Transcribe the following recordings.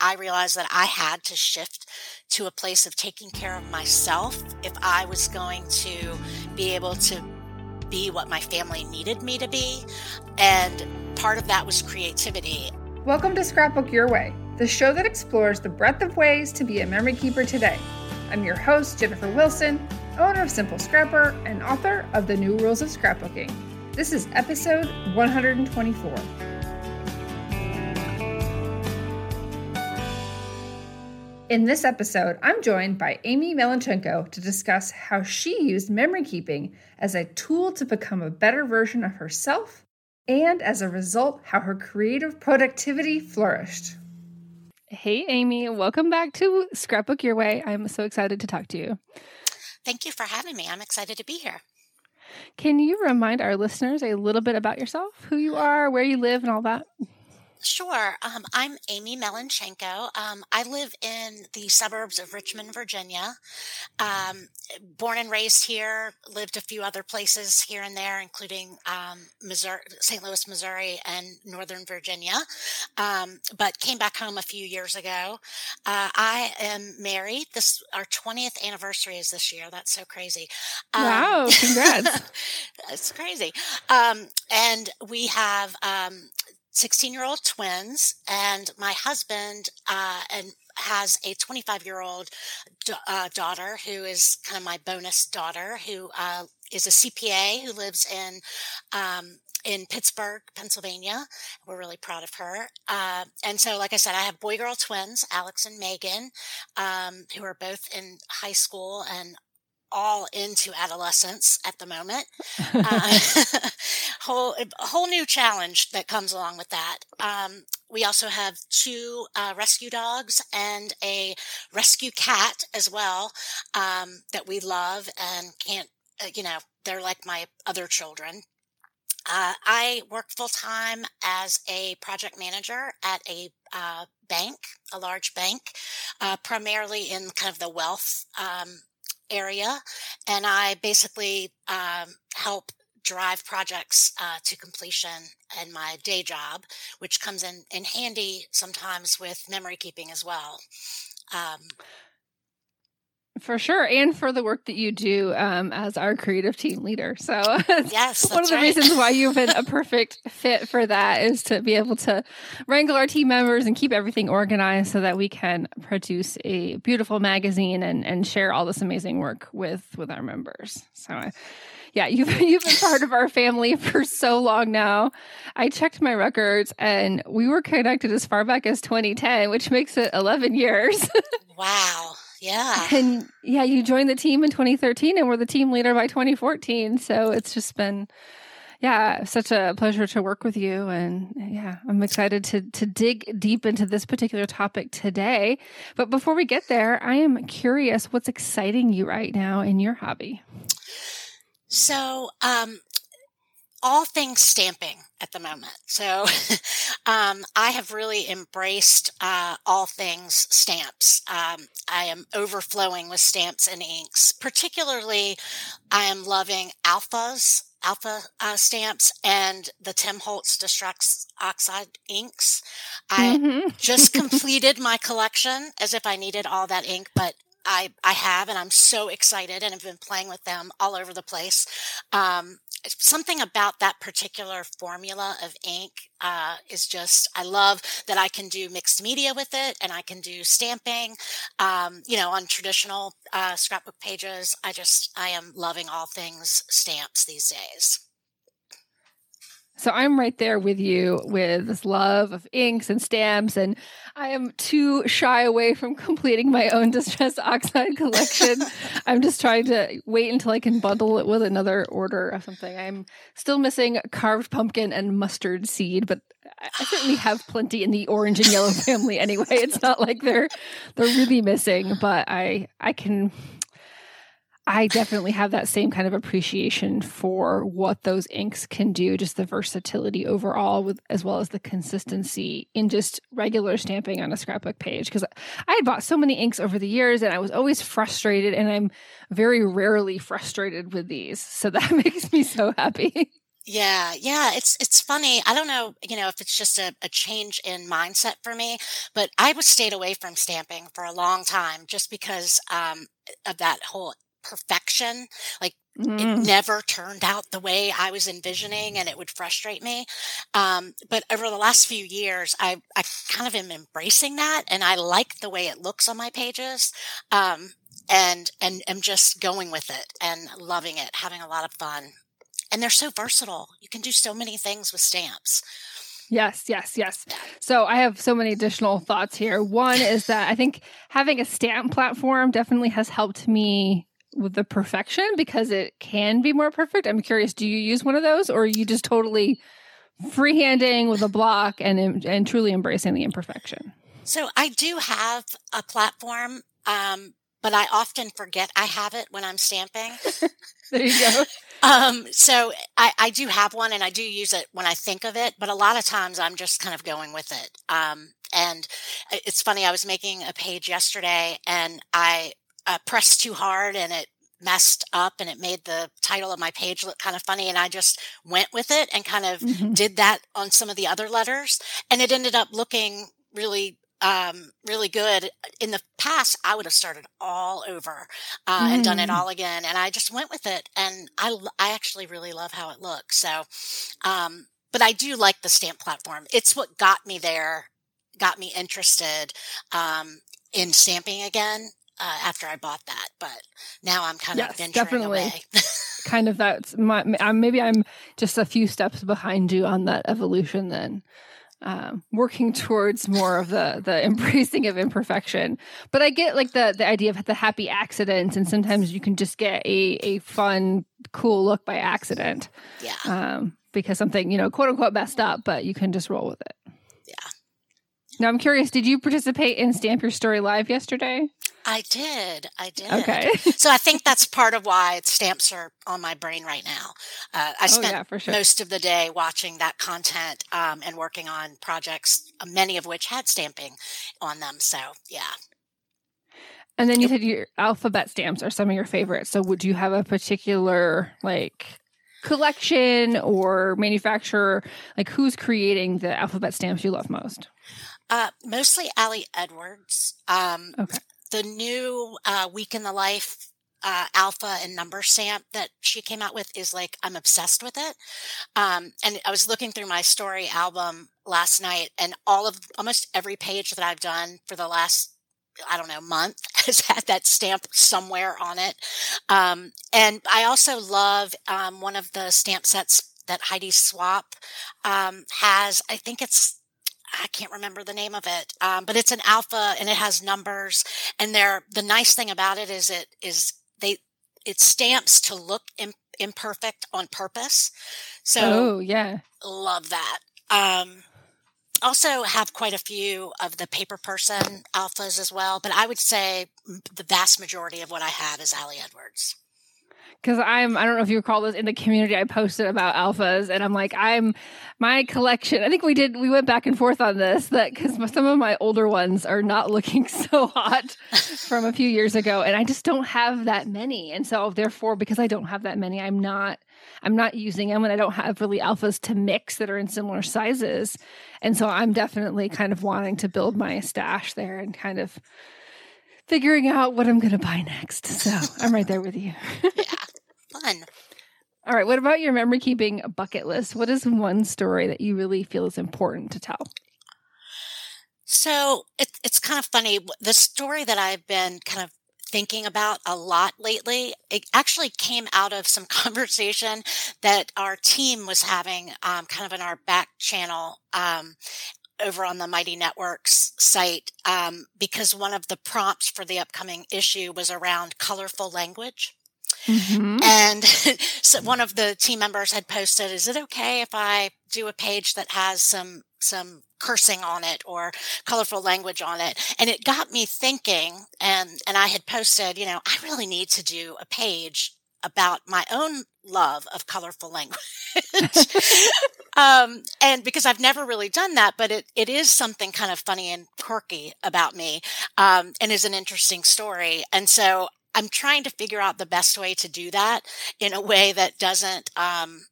I realized that I had to shift to a place of taking care of myself if I was going to be able to be what my family needed me to be. And part of that was creativity. Welcome to Scrapbook Your Way, the show that explores the breadth of ways to be a memory keeper today. I'm your host, Jennifer Wilson, owner of Simple Scrapper and author of The New Rules of Scrapbooking. This is episode 124. In this episode, I'm joined by Amy Melenchenko to discuss how she used memory keeping as a tool to become a better version of herself, and as a result, how her creative productivity flourished. Hey, Amy, welcome back to Scrapbook Your Way. I'm so excited to talk to you. Thank you for having me. I'm excited to be here. Can you remind our listeners a little bit about yourself, who you are, where you live, and all that? Sure. Um, I'm Amy Melenchenko. Um, I live in the suburbs of Richmond, Virginia. Um, born and raised here, lived a few other places here and there, including um, Missouri, St. Louis, Missouri, and Northern Virginia, um, but came back home a few years ago. Uh, I am married. This Our 20th anniversary is this year. That's so crazy. Um, wow. Congrats. it's crazy. and we have 16 year old twins, and my husband uh, and has a 25 year old uh, daughter who is kind of my bonus daughter who uh, is a CPA who lives in um, in Pittsburgh, Pennsylvania. We're really proud of her. Uh, and so, like I said, I have boy girl twins, Alex and Megan, um, who are both in high school and all into adolescence at the moment. Uh, whole a whole new challenge that comes along with that. Um, we also have two uh, rescue dogs and a rescue cat as well um, that we love and can't. Uh, you know, they're like my other children. Uh, I work full time as a project manager at a uh, bank, a large bank, uh, primarily in kind of the wealth um, area. And I basically um, help drive projects uh, to completion in my day job, which comes in, in handy sometimes with memory keeping as well. Um, for sure, and for the work that you do um, as our creative team leader. So, yes, one of the right. reasons why you've been a perfect fit for that is to be able to wrangle our team members and keep everything organized so that we can produce a beautiful magazine and, and share all this amazing work with with our members. So, yeah, you've you've been part of our family for so long now. I checked my records, and we were connected as far back as 2010, which makes it 11 years. wow. Yeah. And yeah, you joined the team in 2013 and we're the team leader by 2014. So it's just been yeah, such a pleasure to work with you and yeah, I'm excited to to dig deep into this particular topic today. But before we get there, I am curious what's exciting you right now in your hobby. So, um all things stamping at the moment. So um, I have really embraced uh, all things stamps. Um, I am overflowing with stamps and inks. Particularly, I am loving alphas, alpha uh, stamps, and the Tim Holtz Distress Oxide inks. I mm-hmm. just completed my collection as if I needed all that ink, but I, I have, and I'm so excited and have been playing with them all over the place. Um, something about that particular formula of ink uh, is just I love that I can do mixed media with it and I can do stamping. Um, you know, on traditional uh, scrapbook pages, I just I am loving all things stamps these days. So I'm right there with you with this love of inks and stamps, and I am too shy away from completing my own distress oxide collection. I'm just trying to wait until I can bundle it with another order of something. I'm still missing carved pumpkin and mustard seed, but I certainly have plenty in the orange and yellow family anyway. It's not like they're they're really missing, but I I can I definitely have that same kind of appreciation for what those inks can do, just the versatility overall, with as well as the consistency in just regular stamping on a scrapbook page. Because I had bought so many inks over the years, and I was always frustrated, and I'm very rarely frustrated with these. So that makes me so happy. Yeah, yeah, it's it's funny. I don't know, you know, if it's just a, a change in mindset for me, but I was stayed away from stamping for a long time just because um, of that whole perfection. Like mm. it never turned out the way I was envisioning and it would frustrate me. Um, but over the last few years, I, I kind of am embracing that and I like the way it looks on my pages. Um, and, and am just going with it and loving it, having a lot of fun. And they're so versatile. You can do so many things with stamps. Yes, yes, yes. So I have so many additional thoughts here. One is that I think having a stamp platform definitely has helped me with the perfection because it can be more perfect. I'm curious, do you use one of those or are you just totally freehanding with a block and and truly embracing the imperfection? So I do have a platform, um, but I often forget I have it when I'm stamping. there you go. Um, so I, I do have one and I do use it when I think of it, but a lot of times I'm just kind of going with it. Um, and it's funny, I was making a page yesterday and I uh, pressed too hard and it messed up and it made the title of my page look kind of funny and I just went with it and kind of mm-hmm. did that on some of the other letters and it ended up looking really um really good in the past i would have started all over uh, mm. and done it mm. all again and i just went with it and i i actually really love how it looks so um but i do like the stamp platform it's what got me there got me interested um in stamping again uh, after I bought that, but now I'm kind yes, of venturing definitely. away. kind of that's my maybe I'm just a few steps behind you on that evolution then. Um, working towards more of the the embracing of imperfection, but I get like the the idea of the happy accident, and sometimes you can just get a a fun, cool look by accident. Yeah. Um, because something you know, quote unquote, messed up, but you can just roll with it. Now I'm curious. Did you participate in Stamp Your Story Live yesterday? I did. I did. Okay. so I think that's part of why stamps are on my brain right now. Uh, I spent oh, yeah, sure. most of the day watching that content um, and working on projects, many of which had stamping on them. So yeah. And then you said your alphabet stamps are some of your favorites. So would you have a particular like collection or manufacturer? Like who's creating the alphabet stamps you love most? Uh, mostly Ali Edwards. Um, okay the new uh, Week in the Life uh, alpha and number stamp that she came out with is like I'm obsessed with it. Um, and I was looking through my story album last night, and all of almost every page that I've done for the last I don't know month has had that stamp somewhere on it. Um, and I also love um, one of the stamp sets that Heidi Swapp um, has. I think it's I can't remember the name of it, um, but it's an alpha and it has numbers. And they're the nice thing about it is it is they it stamps to look Im- imperfect on purpose. So oh yeah, love that. Um, also have quite a few of the paper person alphas as well, but I would say the vast majority of what I have is Ali Edwards because I'm I don't know if you recall this in the community I posted about alphas and I'm like I'm my collection I think we did we went back and forth on this that because some of my older ones are not looking so hot from a few years ago and I just don't have that many and so therefore because I don't have that many I'm not I'm not using them and I don't have really alphas to mix that are in similar sizes and so I'm definitely kind of wanting to build my stash there and kind of figuring out what I'm going to buy next. So I'm right there with you. yeah fun. All right. What about your memory keeping bucket list? What is one story that you really feel is important to tell? So it, it's kind of funny. The story that I've been kind of thinking about a lot lately. It actually came out of some conversation that our team was having, um, kind of in our back channel. Um, over on the Mighty Networks site, um, because one of the prompts for the upcoming issue was around colorful language. Mm-hmm. And so one of the team members had posted, is it okay if I do a page that has some, some cursing on it or colorful language on it? And it got me thinking and, and I had posted, you know, I really need to do a page about my own love of colorful language. um, and because I've never really done that, but it, it is something kind of funny and quirky about me, um, and is an interesting story. And so I'm trying to figure out the best way to do that in a way that doesn't, um,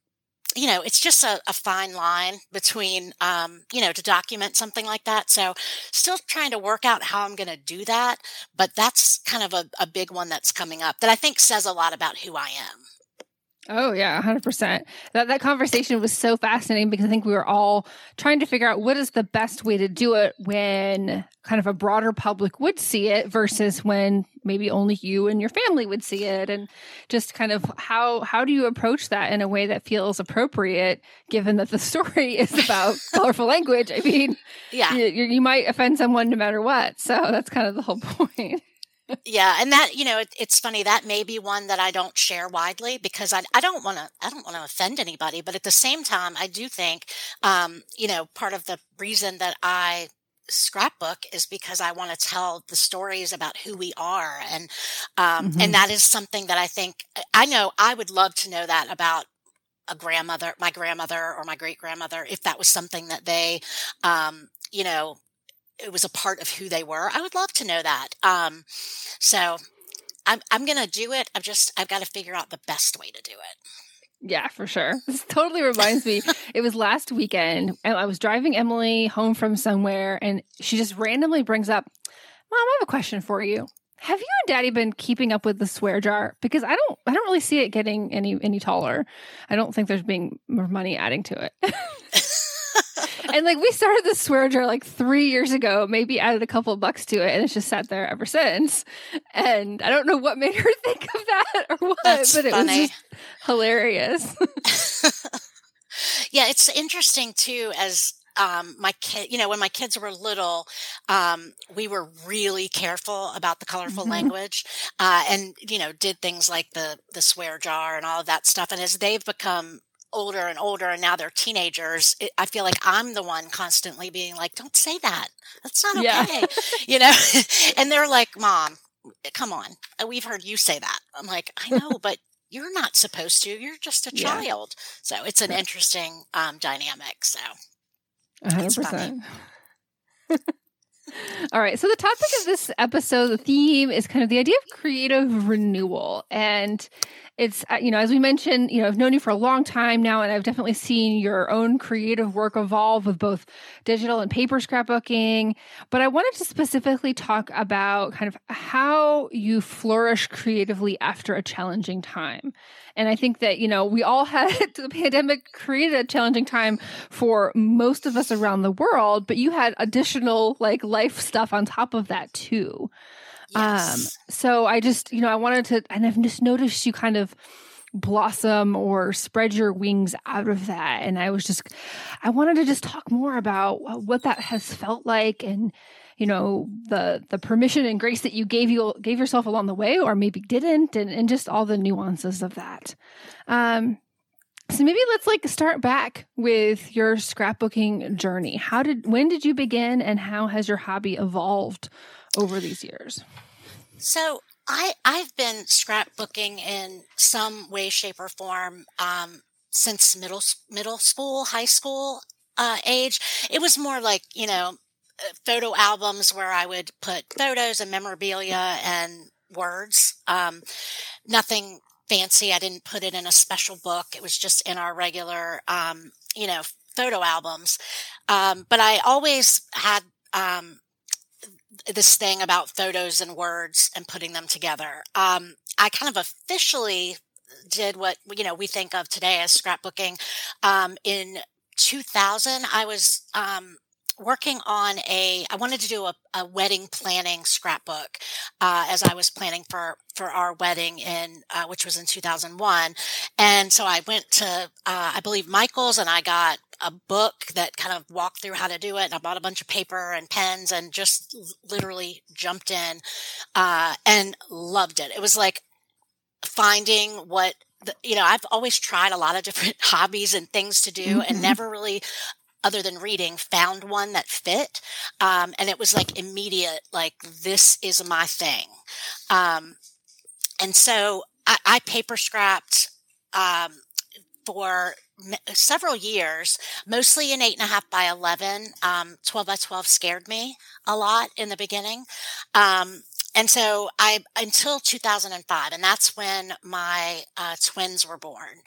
you know, it's just a, a fine line between, um, you know, to document something like that. So still trying to work out how I'm going to do that. But that's kind of a, a big one that's coming up that I think says a lot about who I am. Oh yeah, 100%. That that conversation was so fascinating because I think we were all trying to figure out what is the best way to do it when kind of a broader public would see it versus when maybe only you and your family would see it and just kind of how how do you approach that in a way that feels appropriate given that the story is about colorful language. I mean, yeah. You, you might offend someone no matter what. So that's kind of the whole point yeah, and that you know, it, it's funny that may be one that I don't share widely because I I don't want to I don't want to offend anybody, but at the same time, I do think, um, you know, part of the reason that I scrapbook is because I want to tell the stories about who we are, and um, mm-hmm. and that is something that I think I know I would love to know that about a grandmother, my grandmother or my great grandmother, if that was something that they, um, you know, it was a part of who they were. I would love to know that. Um, so I'm I'm gonna do it. I'm just I've got to figure out the best way to do it. Yeah, for sure. This totally reminds me. it was last weekend, and I was driving Emily home from somewhere, and she just randomly brings up, "Mom, I have a question for you. Have you and Daddy been keeping up with the swear jar? Because I don't, I don't really see it getting any any taller. I don't think there's being more money adding to it." and like we started the swear jar like three years ago, maybe added a couple bucks to it, and it's just sat there ever since. And I don't know what made her think of that or what, That's but funny. it was hilarious. yeah, it's interesting too as um, my kid, you know, when my kids were little, um, we were really careful about the colorful mm-hmm. language, uh, and, you know, did things like the, the swear jar and all of that stuff. And as they've become older and older and now they're teenagers it, i feel like i'm the one constantly being like don't say that that's not okay yeah. you know and they're like mom come on uh, we've heard you say that i'm like i know but you're not supposed to you're just a yeah. child so it's an interesting um, dynamic so 100% All right. So the topic of this episode, the theme is kind of the idea of creative renewal. And it's uh, you know as we mentioned you know i've known you for a long time now and i've definitely seen your own creative work evolve with both digital and paper scrapbooking. But i wanted to specifically talk about kind of how you flourish creatively after a challenging time. And i think that you know we all had the pandemic created a challenging time for most of us around the world but you had additional like life stuff on top of that too yes. Um, so I just, you know, I wanted to, and I've just noticed you kind of blossom or spread your wings out of that. And I was just, I wanted to just talk more about what that has felt like and, you know, the, the permission and grace that you gave you, gave yourself along the way, or maybe didn't, and, and just all the nuances of that. Um, so maybe let's like start back with your scrapbooking journey. How did when did you begin and how has your hobby evolved over these years? So I I've been scrapbooking in some way, shape, or form um, since middle middle school, high school uh, age. It was more like you know uh, photo albums where I would put photos and memorabilia and words. Um, nothing fancy. I didn't put it in a special book. It was just in our regular, um, you know, photo albums. Um, but I always had um, this thing about photos and words and putting them together. Um, I kind of officially did what you know we think of today as scrapbooking. Um, in 2000, I was um, working on a i wanted to do a, a wedding planning scrapbook uh, as i was planning for for our wedding in uh, which was in 2001 and so i went to uh, i believe michael's and i got a book that kind of walked through how to do it and i bought a bunch of paper and pens and just literally jumped in uh, and loved it it was like finding what the, you know i've always tried a lot of different hobbies and things to do mm-hmm. and never really other than reading, found one that fit. Um, and it was like immediate, like, this is my thing. Um, and so I, I paper scrapped um, for several years, mostly in eight and a half by 11. Um, 12 by 12 scared me a lot in the beginning. Um, and so I, until 2005, and that's when my uh, twins were born.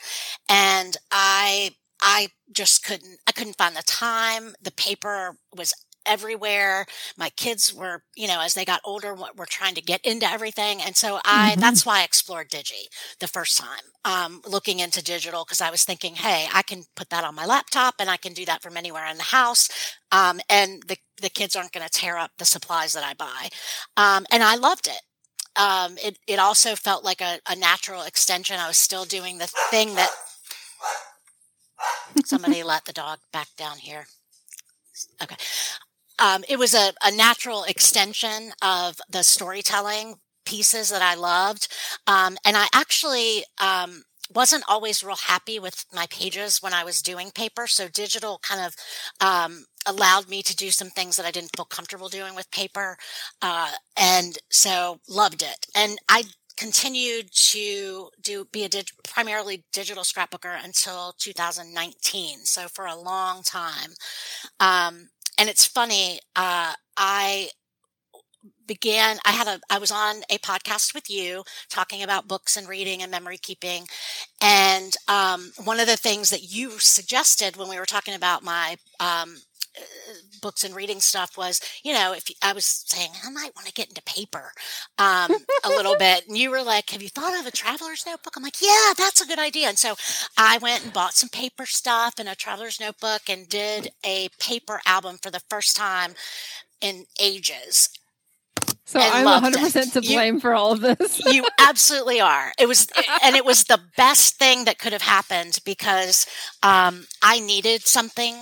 And I I just couldn't, I couldn't find the time. The paper was everywhere. My kids were, you know, as they got older, were trying to get into everything. And so I, mm-hmm. that's why I explored Digi the first time, um, looking into digital because I was thinking, hey, I can put that on my laptop and I can do that from anywhere in the house. Um, and the, the kids aren't going to tear up the supplies that I buy. Um, and I loved it. Um, it, it also felt like a, a natural extension. I was still doing the thing that Somebody let the dog back down here. Okay. Um, it was a, a natural extension of the storytelling pieces that I loved. Um, and I actually um, wasn't always real happy with my pages when I was doing paper. So digital kind of um, allowed me to do some things that I didn't feel comfortable doing with paper. Uh, and so loved it. And I continued to do be a dig, primarily digital scrapbooker until 2019 so for a long time um, and it's funny uh, i began i had a i was on a podcast with you talking about books and reading and memory keeping. And um, one of the things that you suggested when we were talking about my um, books and reading stuff was, you know, if I was saying I might want to get into paper um, a little bit, and you were like, "Have you thought of a traveler's notebook?" I'm like, "Yeah, that's a good idea." And so I went and bought some paper stuff and a traveler's notebook and did a paper album for the first time in ages. So I'm 100% it. to blame you, for all of this. you absolutely are. It was, and it was the best thing that could have happened because um, I needed something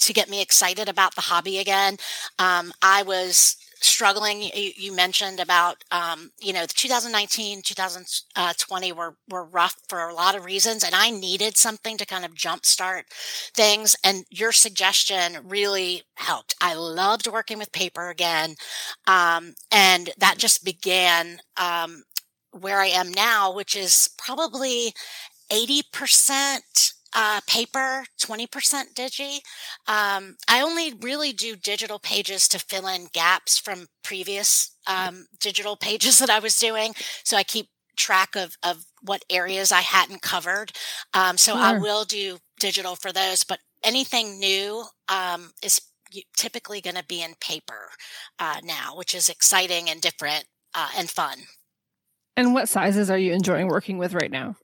to get me excited about the hobby again. Um, I was struggling. You, you mentioned about, um, you know, 2019, 2020 were, were rough for a lot of reasons. And I needed something to kind of jumpstart things. And your suggestion really helped. I loved working with paper again. Um, and that just began, um, where I am now, which is probably 80% uh, paper, 20% digi. Um, I only really do digital pages to fill in gaps from previous um, digital pages that I was doing. So I keep track of, of what areas I hadn't covered. Um, so sure. I will do digital for those, but anything new um, is typically going to be in paper uh, now, which is exciting and different uh, and fun. And what sizes are you enjoying working with right now?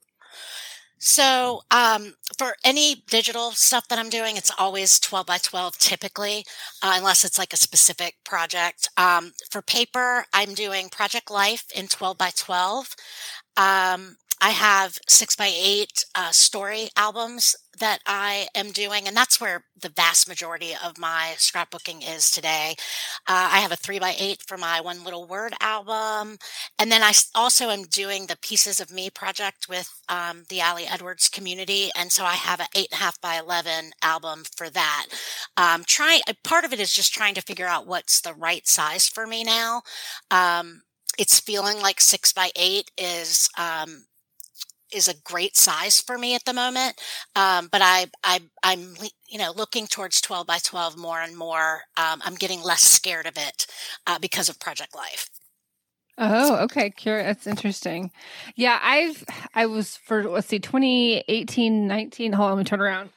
So, um, for any digital stuff that I'm doing, it's always 12 by 12 typically, uh, unless it's like a specific project. Um, for paper, I'm doing Project Life in 12 by 12. Um, I have six by eight uh, story albums that I am doing, and that's where the vast majority of my scrapbooking is today. Uh, I have a three by eight for my one little word album, and then I also am doing the Pieces of Me project with um, the Ali Edwards community, and so I have an eight and a half by eleven album for that. Um, trying part of it is just trying to figure out what's the right size for me now. Um, it's feeling like six by eight is um, is a great size for me at the moment. Um, but I, I, I'm, you know, looking towards 12 by 12 more and more. Um, I'm getting less scared of it uh, because of Project Life. Oh, okay. Curious. That's interesting. Yeah, I've, I was for, let's see, 2018, 19. Hold on, let me turn around.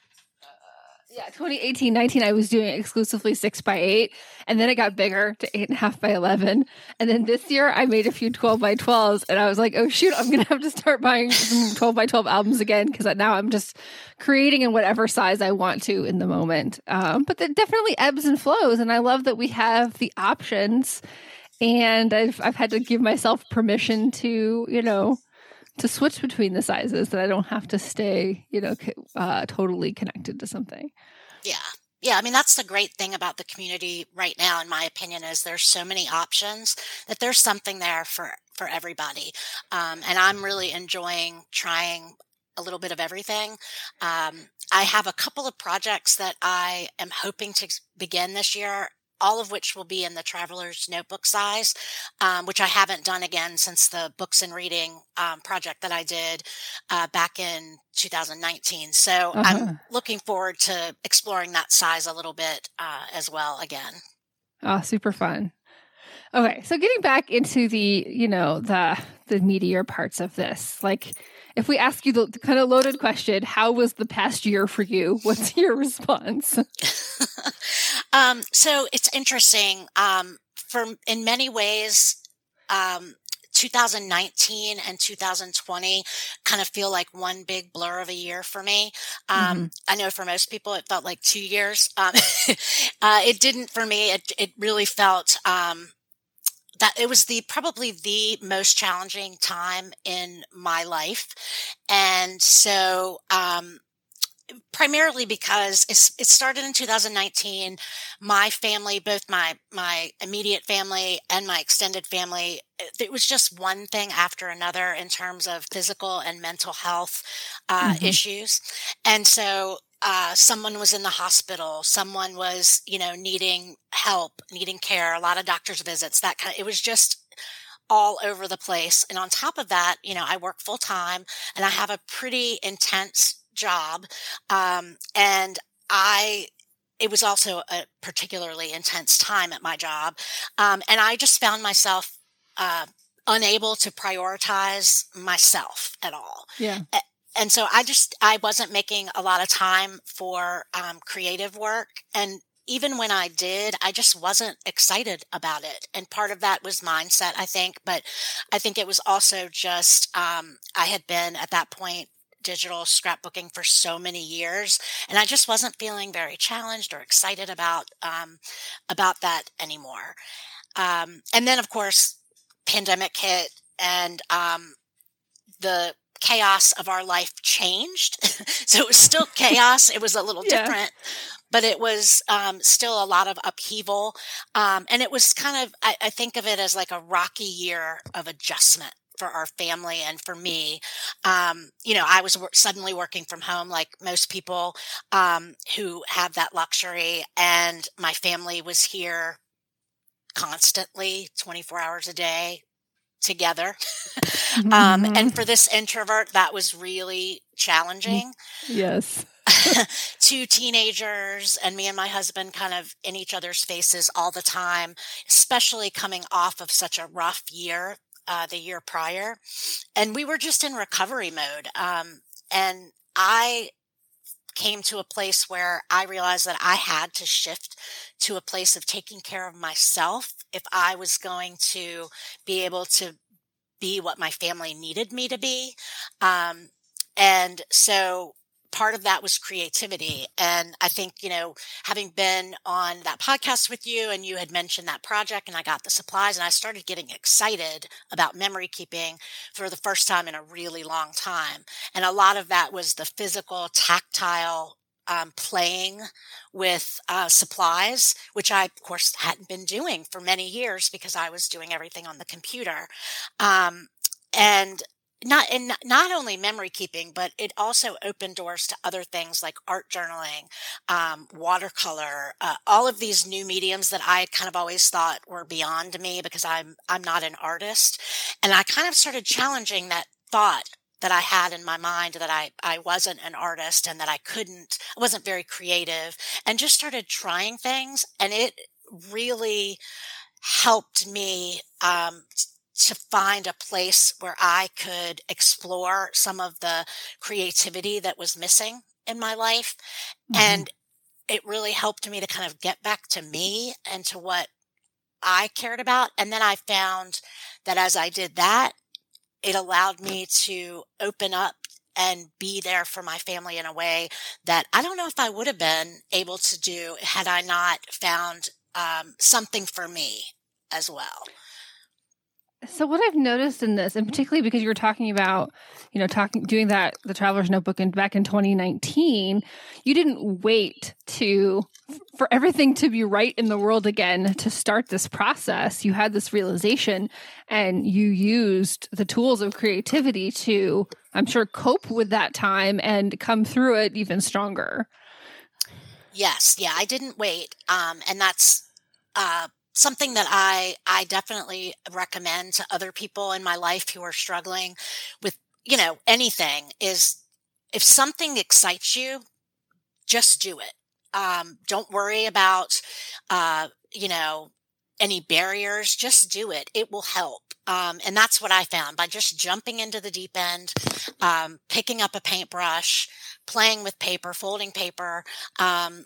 Yeah, 2018, 19, I was doing exclusively six by eight. And then it got bigger to eight and a half by 11. And then this year I made a few 12 by 12s. And I was like, oh, shoot, I'm going to have to start buying some 12 by 12 albums again because now I'm just creating in whatever size I want to in the moment. Um, but it definitely ebbs and flows. And I love that we have the options. And I've, I've had to give myself permission to, you know, to switch between the sizes that I don't have to stay, you know, uh, totally connected to something. Yeah. Yeah, I mean that's the great thing about the community right now in my opinion is there's so many options that there's something there for for everybody. Um, and I'm really enjoying trying a little bit of everything. Um, I have a couple of projects that I am hoping to begin this year all of which will be in the traveler's notebook size, um, which I haven't done again since the books and reading um, project that I did uh, back in 2019. So uh-huh. I'm looking forward to exploring that size a little bit uh, as well again. Oh, super fun. Okay, so getting back into the, you know, the the meatier parts of this, like if we ask you the, the kind of loaded question, how was the past year for you? What's your response? um, so it's interesting. Um, for in many ways, um, 2019 and 2020 kind of feel like one big blur of a year for me. Um, mm-hmm. I know for most people it felt like two years. Um, uh, it didn't for me. It it really felt um, that it was the probably the most challenging time in my life and so um, primarily because it started in 2019 my family both my my immediate family and my extended family it was just one thing after another in terms of physical and mental health uh, mm-hmm. issues and so uh, someone was in the hospital, someone was, you know, needing help, needing care, a lot of doctor's visits, that kind of, it was just all over the place. And on top of that, you know, I work full time and I have a pretty intense job. Um, and I, it was also a particularly intense time at my job. Um, and I just found myself, uh, unable to prioritize myself at all. Yeah and so I just I wasn't making a lot of time for um, creative work, and even when I did, I just wasn't excited about it. And part of that was mindset, I think, but I think it was also just um, I had been at that point digital scrapbooking for so many years and i just wasn't feeling very challenged or excited about um, about that anymore. Um, and then of course pandemic hit and um, the chaos of our life changed. so it was still chaos. It was a little yeah. different, but it was um, still a lot of upheaval. Um, and it was kind of, I, I think of it as like a rocky year of adjustment for our family and for me. Um, you know, I was suddenly working from home like most people um, who have that luxury, and my family was here constantly, 24 hours a day, together. um, and mm-hmm. for this introvert, that was really challenging. Yes. Two teenagers and me and my husband kind of in each other's faces all the time, especially coming off of such a rough year uh, the year prior. And we were just in recovery mode. Um, and I came to a place where I realized that I had to shift to a place of taking care of myself if I was going to be able to be what my family needed me to be. Um, and so part of that was creativity. And I think, you know, having been on that podcast with you and you had mentioned that project and I got the supplies and I started getting excited about memory keeping for the first time in a really long time. And a lot of that was the physical, tactile um, playing with uh, supplies, which I, of course, hadn't been doing for many years because I was doing everything on the computer. Um, and not and not only memory keeping, but it also opened doors to other things like art journaling, um, watercolor, uh, all of these new mediums that I kind of always thought were beyond me because I'm I'm not an artist, and I kind of started challenging that thought that I had in my mind that I, I wasn't an artist and that I couldn't, I wasn't very creative and just started trying things. And it really helped me, um, to find a place where I could explore some of the creativity that was missing in my life. Mm-hmm. And it really helped me to kind of get back to me and to what I cared about. And then I found that as I did that, it allowed me to open up and be there for my family in a way that I don't know if I would have been able to do had I not found um, something for me as well. So what I've noticed in this, and particularly because you were talking about, you know, talking doing that the traveler's notebook in back in 2019, you didn't wait to for everything to be right in the world again to start this process. You had this realization and you used the tools of creativity to, I'm sure, cope with that time and come through it even stronger. Yes, yeah, I didn't wait. Um, and that's uh, something that I I definitely recommend to other people in my life who are struggling with you know anything is if something excites you, just do it. Um, don't worry about uh, you know any barriers. Just do it. It will help. Um, and that's what I found by just jumping into the deep end, um, picking up a paintbrush, playing with paper, folding paper, um,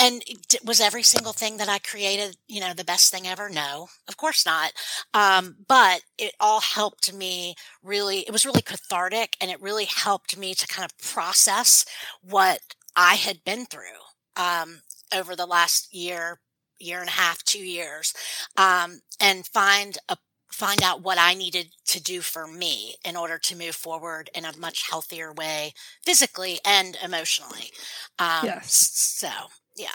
and was every single thing that I created, you know, the best thing ever? No, of course not. Um, but it all helped me really, it was really cathartic and it really helped me to kind of process what I had been through, um, over the last year, year and a half, two years, um, and find a find out what I needed to do for me in order to move forward in a much healthier way, physically and emotionally. Um, yes. So yeah.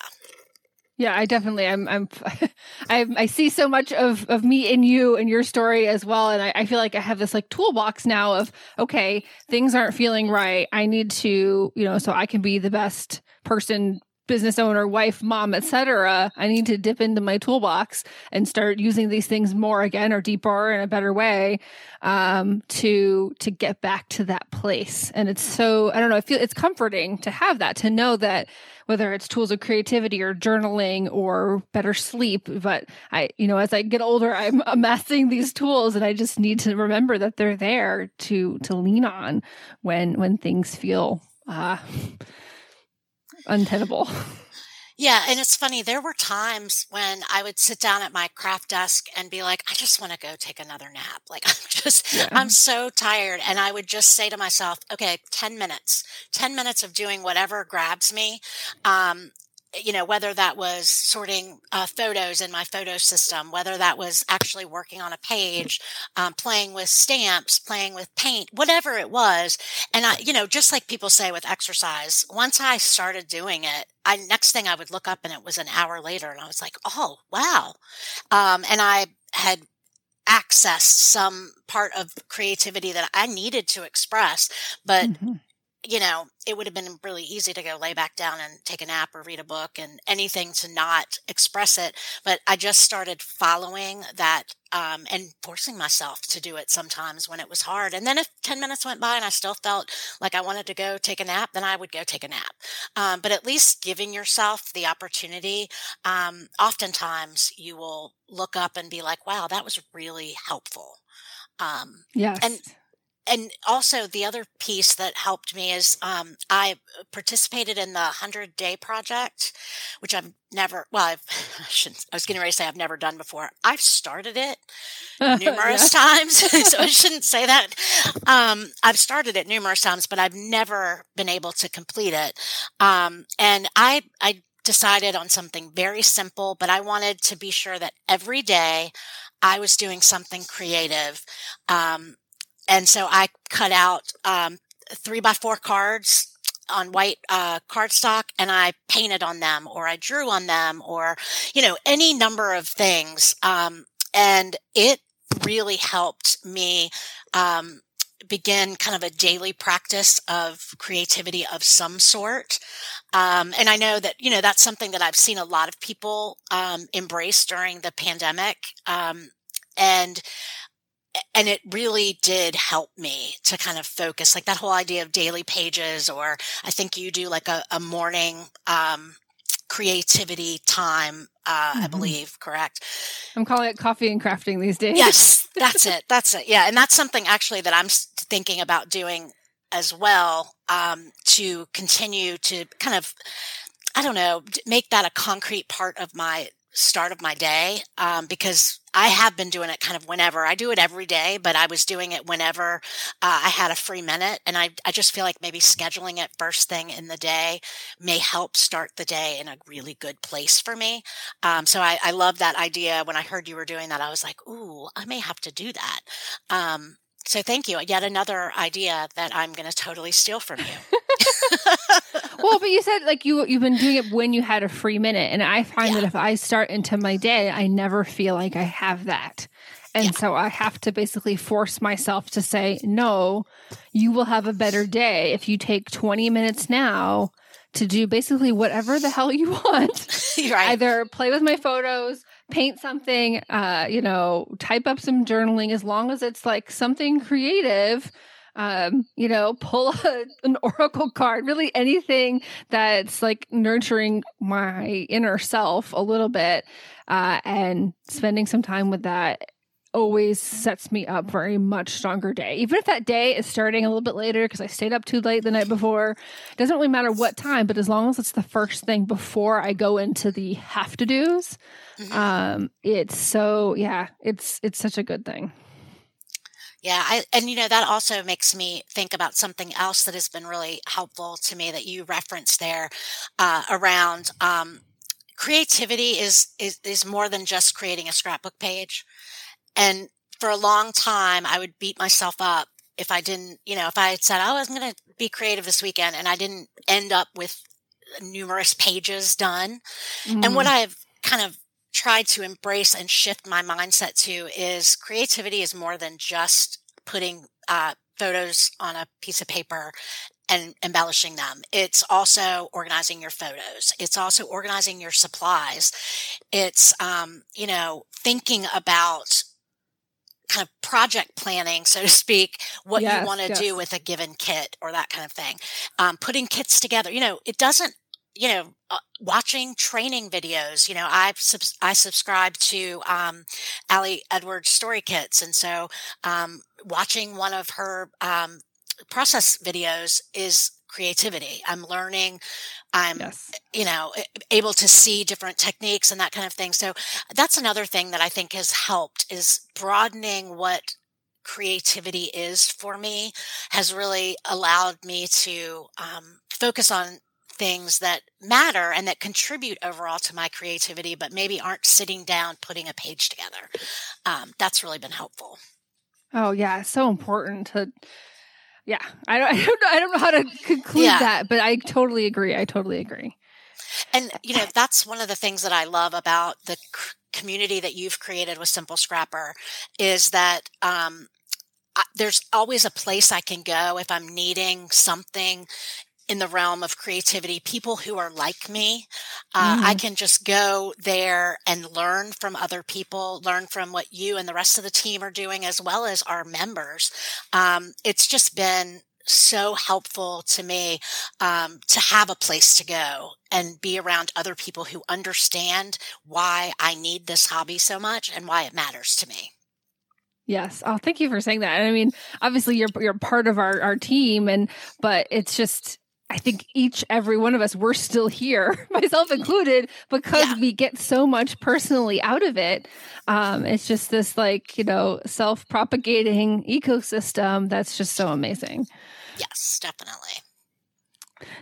Yeah, I definitely I'm I'm I I see so much of of me in you and your story as well. And I, I feel like I have this like toolbox now of okay, things aren't feeling right. I need to, you know, so I can be the best person business owner, wife, mom, etc. I need to dip into my toolbox and start using these things more again or deeper in a better way um, to to get back to that place. And it's so I don't know. I feel it's comforting to have that to know that whether it's tools of creativity or journaling or better sleep. But I, you know, as I get older, I'm amassing these tools, and I just need to remember that they're there to to lean on when when things feel. Uh, untenable. Yeah, and it's funny. There were times when I would sit down at my craft desk and be like, I just want to go take another nap. Like, I'm just, yeah. I'm so tired. And I would just say to myself, okay, 10 minutes, 10 minutes of doing whatever grabs me. Um, you know, whether that was sorting uh, photos in my photo system, whether that was actually working on a page, um, playing with stamps, playing with paint, whatever it was. And I, you know, just like people say with exercise, once I started doing it, I, next thing I would look up and it was an hour later and I was like, oh, wow. Um, and I had accessed some part of creativity that I needed to express, but mm-hmm you know, it would have been really easy to go lay back down and take a nap or read a book and anything to not express it. But I just started following that um, and forcing myself to do it sometimes when it was hard. And then if 10 minutes went by and I still felt like I wanted to go take a nap, then I would go take a nap. Um, but at least giving yourself the opportunity, um, oftentimes you will look up and be like, wow, that was really helpful. Um, yes. And and also the other piece that helped me is um, I participated in the hundred day project, which I've never. Well, I've, I, shouldn't, I was getting ready to say I've never done before. I've started it numerous times, so I shouldn't say that. Um, I've started it numerous times, but I've never been able to complete it. Um, and I, I decided on something very simple, but I wanted to be sure that every day I was doing something creative. Um, and so I cut out um, three by four cards on white uh, cardstock and I painted on them or I drew on them or, you know, any number of things. Um, and it really helped me um, begin kind of a daily practice of creativity of some sort. Um, and I know that, you know, that's something that I've seen a lot of people um, embrace during the pandemic. Um, and and it really did help me to kind of focus like that whole idea of daily pages or i think you do like a, a morning um, creativity time uh, mm-hmm. i believe correct i'm calling it coffee and crafting these days yes that's it that's it yeah and that's something actually that i'm thinking about doing as well um, to continue to kind of I don't know, make that a concrete part of my start of my day um, because I have been doing it kind of whenever. I do it every day, but I was doing it whenever uh, I had a free minute. And I, I just feel like maybe scheduling it first thing in the day may help start the day in a really good place for me. Um, so I, I love that idea. When I heard you were doing that, I was like, ooh, I may have to do that. Um, so thank you. Yet another idea that I'm going to totally steal from you. Well, but you said like you you've been doing it when you had a free minute, and I find yeah. that if I start into my day, I never feel like I have that. And yeah. so I have to basically force myself to say, no, you will have a better day if you take 20 minutes now to do basically whatever the hell you want. right. Either play with my photos, paint something, uh, you know, type up some journaling, as long as it's like something creative um, you know, pull a, an oracle card, really anything that's like nurturing my inner self a little bit, uh, and spending some time with that always sets me up for a much stronger day. Even if that day is starting a little bit later because I stayed up too late the night before, it doesn't really matter what time, but as long as it's the first thing before I go into the have to do's, mm-hmm. um, it's so yeah, it's it's such a good thing. Yeah, I, and you know that also makes me think about something else that has been really helpful to me that you referenced there uh, around um, creativity is, is is more than just creating a scrapbook page. And for a long time, I would beat myself up if I didn't, you know, if I had said, "Oh, I'm going to be creative this weekend," and I didn't end up with numerous pages done. Mm. And what mm. I've kind of tried to embrace and shift my mindset to is creativity is more than just putting uh, photos on a piece of paper and embellishing them. It's also organizing your photos. It's also organizing your supplies. It's, um, you know, thinking about kind of project planning, so to speak, what yes, you want to yes. do with a given kit or that kind of thing. Um, putting kits together. You know, it doesn't you know, uh, watching training videos. You know, I subs- I subscribe to um, Ali Edwards story kits, and so um, watching one of her um, process videos is creativity. I'm learning. I'm, yes. you know, able to see different techniques and that kind of thing. So that's another thing that I think has helped is broadening what creativity is for me has really allowed me to um, focus on things that matter and that contribute overall to my creativity, but maybe aren't sitting down putting a page together. Um, that's really been helpful. Oh yeah, so important to. Yeah, I don't, I don't know. I don't know how to conclude yeah. that, but I totally agree. I totally agree. And you know, that's one of the things that I love about the community that you've created with Simple Scrapper is that um, I, there's always a place I can go if I'm needing something in the realm of creativity, people who are like me. Uh, mm. I can just go there and learn from other people, learn from what you and the rest of the team are doing, as well as our members. Um, it's just been so helpful to me um, to have a place to go and be around other people who understand why I need this hobby so much and why it matters to me. Yes. Oh, thank you for saying that. I mean, obviously you're you're part of our our team and but it's just I think each, every one of us, we're still here, myself included, because yeah. we get so much personally out of it. Um, it's just this, like, you know, self propagating ecosystem that's just so amazing. Yes, definitely.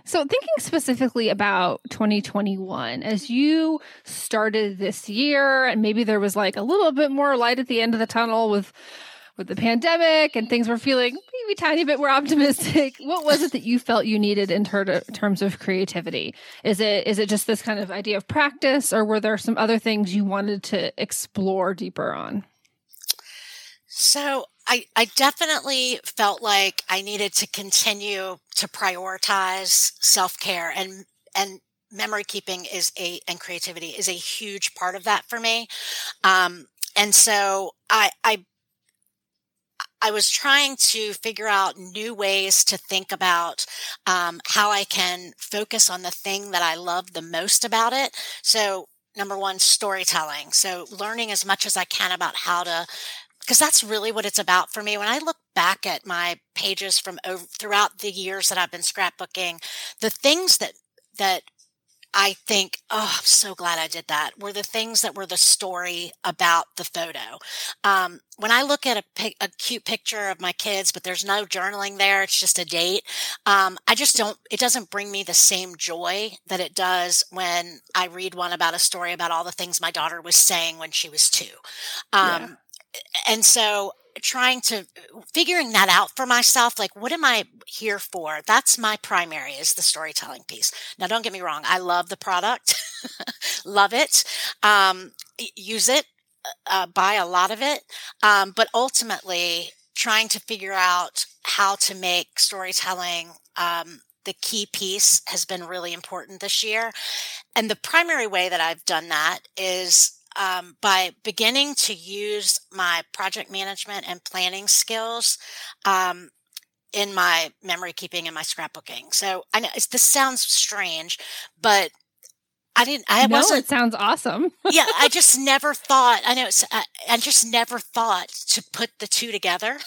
So, thinking specifically about 2021, as you started this year, and maybe there was like a little bit more light at the end of the tunnel with with the pandemic and things were feeling maybe tiny bit more optimistic. What was it that you felt you needed in ter- terms of creativity? Is it is it just this kind of idea of practice or were there some other things you wanted to explore deeper on? So I, I definitely felt like I needed to continue to prioritize self care and and memory keeping is a and creativity is a huge part of that for me. Um, and so I I I was trying to figure out new ways to think about um, how I can focus on the thing that I love the most about it. So, number one, storytelling. So, learning as much as I can about how to because that's really what it's about for me. When I look back at my pages from over, throughout the years that I've been scrapbooking, the things that that I think, oh, I'm so glad I did that, were the things that were the story about the photo. Um, when I look at a, a, cute picture of my kids, but there's no journaling there, it's just a date. Um, I just don't, it doesn't bring me the same joy that it does when I read one about a story about all the things my daughter was saying when she was two. Um, yeah. And so trying to figuring that out for myself like what am i here for? That's my primary is the storytelling piece. Now don't get me wrong i love the product love it um, use it uh, buy a lot of it um, but ultimately trying to figure out how to make storytelling um, the key piece has been really important this year. And the primary way that i've done that is um, by beginning to use my project management and planning skills um, in my memory keeping and my scrapbooking. So I know this sounds strange, but I didn't. I no, wasn't. It sounds awesome. yeah, I just never thought. I know. It's, I, I just never thought to put the two together.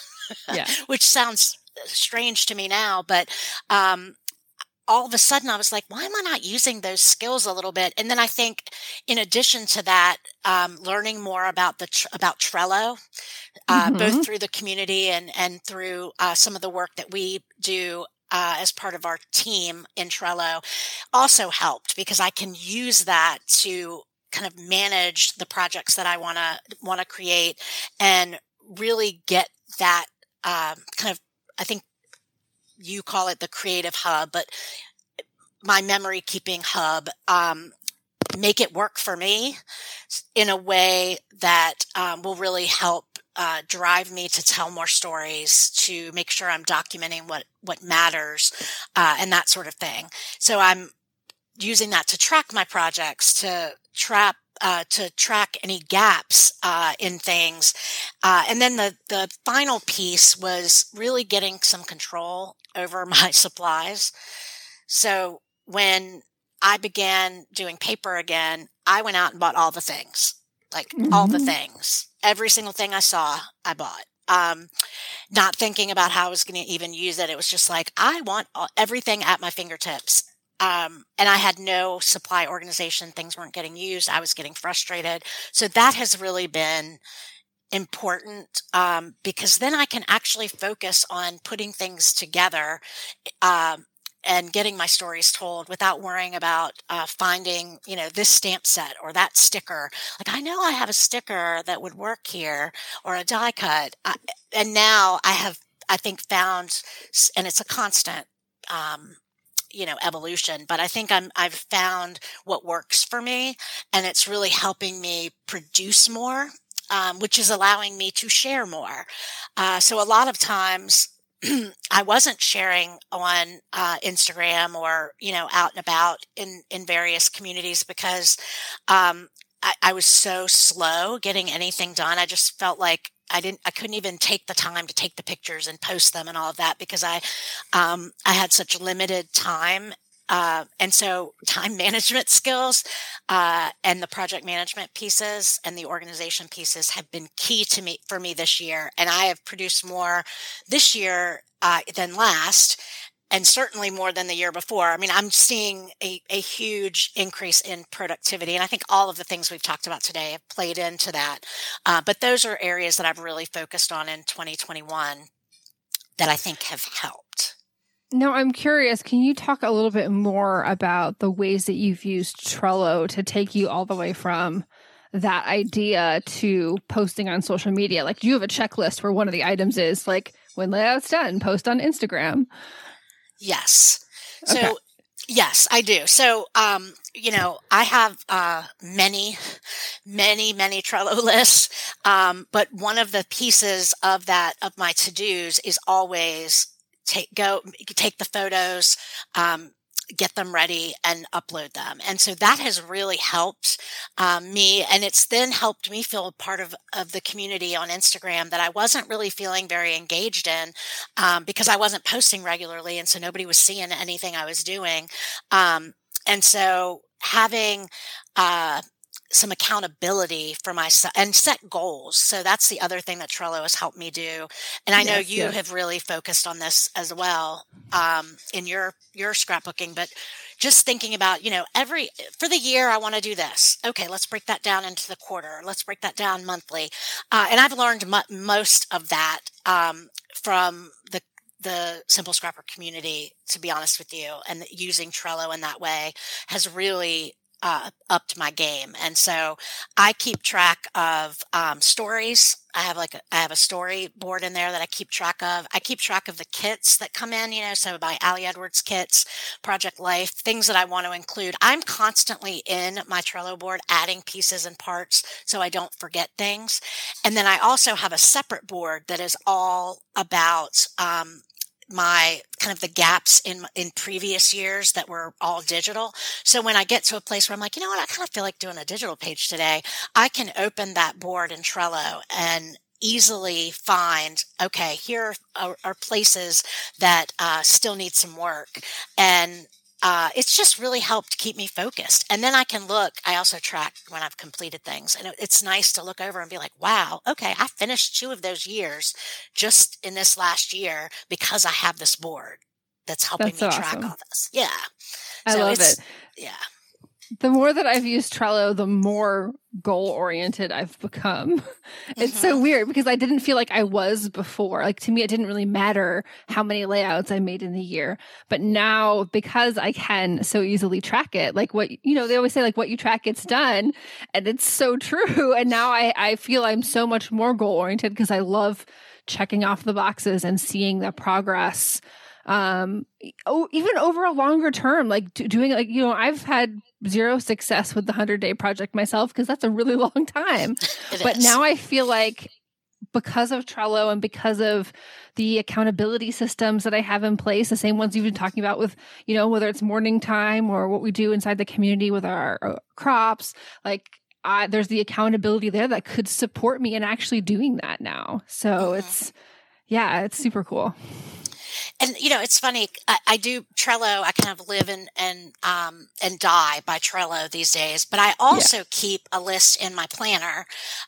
Yeah, which sounds strange to me now, but um, all of a sudden I was like, why am I not using those skills a little bit? And then I think, in addition to that, um, learning more about the about Trello, uh, mm-hmm. both through the community and and through uh, some of the work that we do uh, as part of our team in Trello, also helped because I can use that to kind of manage the projects that I want to want to create and really get that um, kind of I think you call it the creative hub, but my memory keeping hub, um, make it work for me in a way that um, will really help uh, drive me to tell more stories, to make sure I'm documenting what what matters, uh, and that sort of thing. So I'm using that to track my projects, to trap uh, to track any gaps uh, in things. Uh, and then the, the final piece was really getting some control over my supplies. So when I began doing paper again, I went out and bought all the things, like mm-hmm. all the mm-hmm. things. Every single thing I saw, I bought. Um, not thinking about how I was going to even use it. It was just like, I want all, everything at my fingertips. Um, and I had no supply organization. Things weren't getting used. I was getting frustrated. So that has really been important um, because then I can actually focus on putting things together um, and getting my stories told without worrying about uh, finding, you know, this stamp set or that sticker. Like I know I have a sticker that would work here or a die cut, I, and now I have, I think, found, and it's a constant. Um, you know evolution but i think i'm i've found what works for me and it's really helping me produce more um, which is allowing me to share more uh, so a lot of times I wasn't sharing on uh, Instagram or you know out and about in in various communities because um, I, I, was so slow getting anything done. I just felt like I didn't, I couldn't even take the time to take the pictures and post them and all of that because I, um, I had such limited time. Uh, and so time management skills, uh, and the project management pieces and the organization pieces have been key to me for me this year. And I have produced more this year, uh, than last and certainly more than the year before. I mean, I'm seeing a, a huge increase in productivity. And I think all of the things we've talked about today have played into that. Uh, but those are areas that I've really focused on in 2021 that I think have helped. No, I'm curious. Can you talk a little bit more about the ways that you've used Trello to take you all the way from that idea to posting on social media? Like, do you have a checklist where one of the items is like, when layout's done, post on Instagram? Yes. So okay. yes, I do. So um, you know, I have uh many, many, many Trello lists. Um, but one of the pieces of that of my to-dos is always take go take the photos, um, get them ready and upload them. And so that has really helped um, me. And it's then helped me feel part of, of the community on Instagram that I wasn't really feeling very engaged in um, because I wasn't posting regularly. And so nobody was seeing anything I was doing. Um, and so having, uh, some accountability for myself and set goals. So that's the other thing that Trello has helped me do. And I know you yes. have really focused on this as well um, in your your scrapbooking, but just thinking about, you know, every for the year I want to do this. Okay, let's break that down into the quarter. Let's break that down monthly. Uh, and I've learned most of that um, from the the simple scrapper community to be honest with you and using trello in that way has really uh, upped my game. And so I keep track of um, stories. I have like a, I have a story board in there that I keep track of. I keep track of the kits that come in, you know, so by Ali Edwards kits, Project Life, things that I want to include. I'm constantly in my Trello board adding pieces and parts so I don't forget things. And then I also have a separate board that is all about um, my kind of the gaps in in previous years that were all digital. So when I get to a place where I'm like, you know what, I kind of feel like doing a digital page today, I can open that board in Trello and easily find okay here are, are places that uh, still need some work and uh, it's just really helped keep me focused. And then I can look, I also track when I've completed things. And it's nice to look over and be like, wow, okay, I finished two of those years just in this last year because I have this board that's helping that's me track all this. Yeah. I so love it. Yeah the more that I've used Trello, the more goal oriented I've become. It's mm-hmm. so weird because I didn't feel like I was before. Like to me, it didn't really matter how many layouts I made in the year. But now, because I can so easily track it, like what, you know, they always say, like what you track gets done. And it's so true. And now I, I feel I'm so much more goal oriented because I love checking off the boxes and seeing the progress um oh, even over a longer term like doing like you know i've had zero success with the 100 day project myself because that's a really long time. but is. now I feel like because of Trello and because of the accountability systems that I have in place, the same ones you've been talking about with, you know, whether it's morning time or what we do inside the community with our, our crops, like I, there's the accountability there that could support me in actually doing that now. So mm-hmm. it's, yeah, it's super cool and you know it's funny I, I, do trello i kind of live and and um and die by trello these days but i also yeah. keep a list in my planner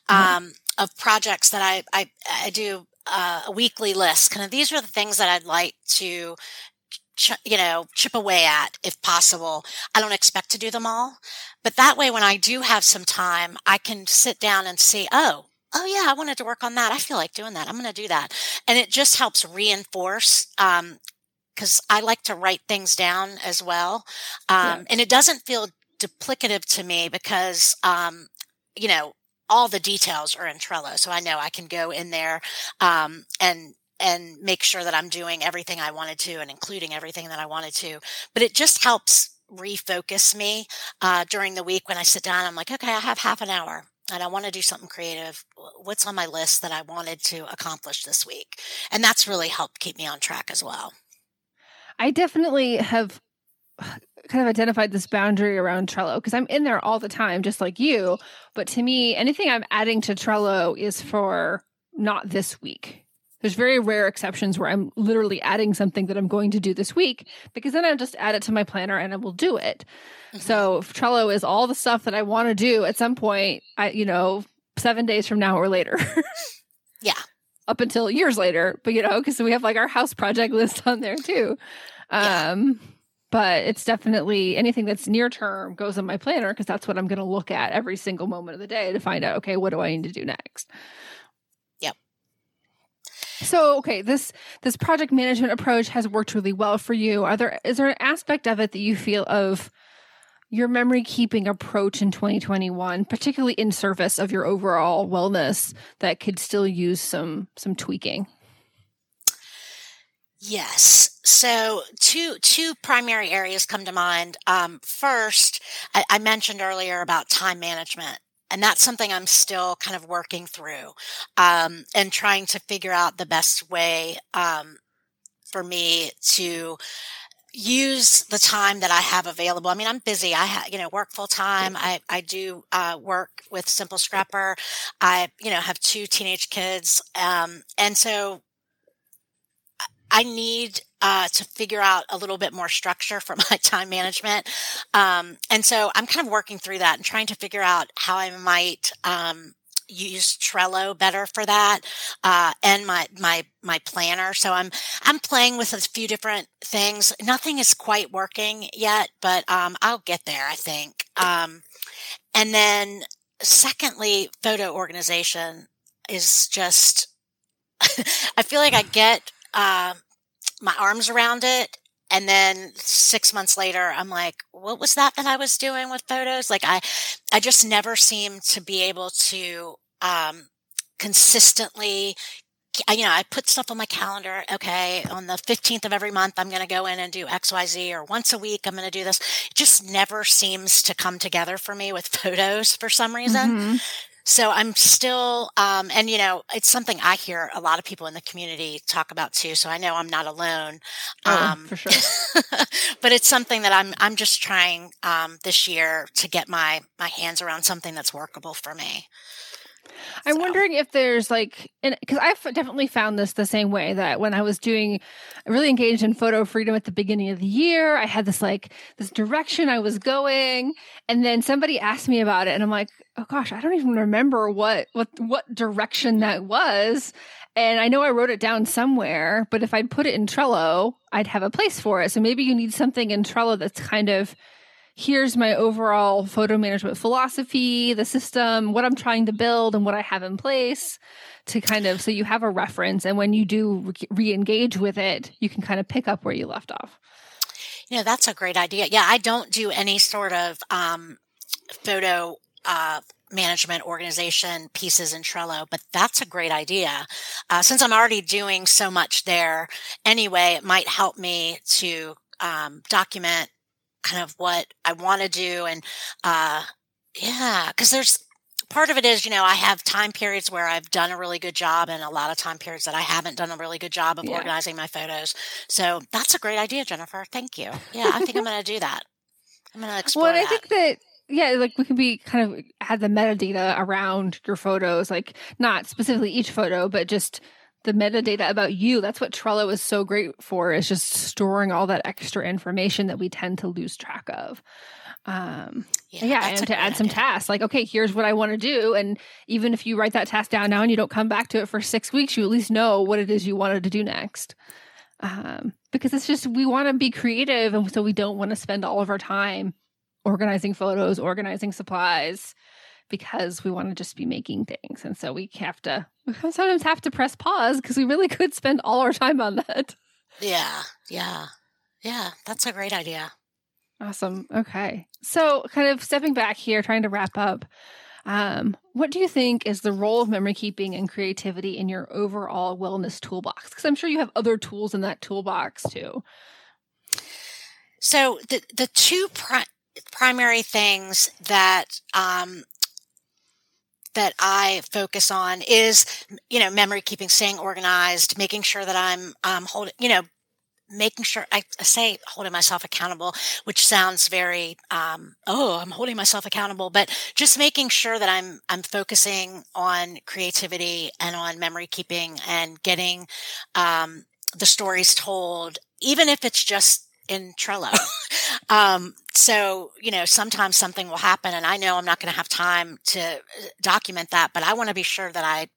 mm-hmm. um mm-hmm. of projects that i i, I do uh, a weekly list kind of these are the things that i'd like to ch- you know chip away at if possible i don't expect to do them all but that way when i do have some time i can sit down and see oh oh yeah, I wanted to work on that. I feel like doing that. I'm going to do that. And it just helps reinforce, um, cause I like to write things down as well. Um, yeah. and it doesn't feel duplicative to me because, um, you know, all the details are in Trello. So I know I can go in there, um, and, and make sure that I'm doing everything I wanted to and including everything that I wanted to. But it just helps refocus me uh, during the week when I sit down. I'm like, okay, I have half an hour and I want to do something creative. What's on my list that I wanted to accomplish this week? And that's really helped keep me on track as well. I definitely have kind of identified this boundary around Trello because I'm in there all the time, just like you. But to me, anything I'm adding to Trello is for not this week. There's very rare exceptions where I'm literally adding something that I'm going to do this week because then I'll just add it to my planner and I will do it. Mm-hmm. So Trello is all the stuff that I want to do at some point, I you know, 7 days from now or later. yeah. Up until years later, but you know, cuz we have like our house project list on there too. Yeah. Um but it's definitely anything that's near term goes in my planner because that's what I'm going to look at every single moment of the day to find out okay, what do I need to do next? So, okay, this this project management approach has worked really well for you. Are there is there an aspect of it that you feel of your memory keeping approach in 2021, particularly in service of your overall wellness that could still use some some tweaking? Yes. So two two primary areas come to mind. Um, first, I, I mentioned earlier about time management and that's something I'm still kind of working through um, and trying to figure out the best way um, for me to use the time that I have available. I mean, I'm busy. I ha- you know work full time. I I do uh, work with Simple Scrapper. I you know have two teenage kids, um, and so I need uh, to figure out a little bit more structure for my time management. Um, and so I'm kind of working through that and trying to figure out how I might um, use Trello better for that, uh, and my my my planner. So I'm I'm playing with a few different things. Nothing is quite working yet, but um, I'll get there. I think. Um, and then secondly, photo organization is just. I feel like I get uh, my arms around it and then six months later i'm like what was that that i was doing with photos like i i just never seem to be able to um consistently you know, I put stuff on my calendar. Okay. On the 15th of every month, I'm going to go in and do XYZ or once a week, I'm going to do this. It just never seems to come together for me with photos for some reason. Mm-hmm. So I'm still, um, and you know, it's something I hear a lot of people in the community talk about too. So I know I'm not alone. Oh, um, for sure. but it's something that I'm, I'm just trying, um, this year to get my, my hands around something that's workable for me. I'm so. wondering if there's like, because I've definitely found this the same way that when I was doing, really engaged in photo freedom at the beginning of the year, I had this like, this direction I was going. And then somebody asked me about it and I'm like, oh gosh, I don't even remember what, what, what direction that was. And I know I wrote it down somewhere, but if I'd put it in Trello, I'd have a place for it. So maybe you need something in Trello that's kind of, here's my overall photo management philosophy, the system, what I'm trying to build, and what I have in place to kind of so you have a reference. And when you do re engage with it, you can kind of pick up where you left off. You know, that's a great idea. Yeah, I don't do any sort of um, photo. Uh, management organization pieces in Trello, but that's a great idea. Uh, since I'm already doing so much there anyway, it might help me to um, document kind of what I want to do. And, uh, yeah, cause there's part of it is, you know, I have time periods where I've done a really good job and a lot of time periods that I haven't done a really good job of yeah. organizing my photos. So that's a great idea, Jennifer. Thank you. Yeah, I think I'm going to do that. I'm going to explore Well, I think that yeah, like we can be kind of have the metadata around your photos, like not specifically each photo, but just the metadata about you. That's what Trello is so great for is just storing all that extra information that we tend to lose track of. Um, yeah, yeah and to add idea. some tasks like, okay, here's what I want to do. And even if you write that task down now and you don't come back to it for six weeks, you at least know what it is you wanted to do next. Um, because it's just, we want to be creative. And so we don't want to spend all of our time organizing photos, organizing supplies, because we want to just be making things. And so we have to we sometimes have to press pause because we really could spend all our time on that. Yeah. Yeah. Yeah. That's a great idea. Awesome. Okay. So kind of stepping back here, trying to wrap up. Um, what do you think is the role of memory keeping and creativity in your overall wellness toolbox? Because I'm sure you have other tools in that toolbox too. So the the two pri- primary things that um, that I focus on is, you know, memory keeping, staying organized, making sure that I'm um, holding, you know, making sure I, say holding myself accountable, which sounds very, um, oh, I'm holding myself accountable, but just making sure that I'm, I'm focusing on creativity and on memory keeping and getting, um, the stories told, even if it's just in Trello. um, so, you know, sometimes something will happen and I know I'm not going to have time to uh, document that, but I want to be sure that I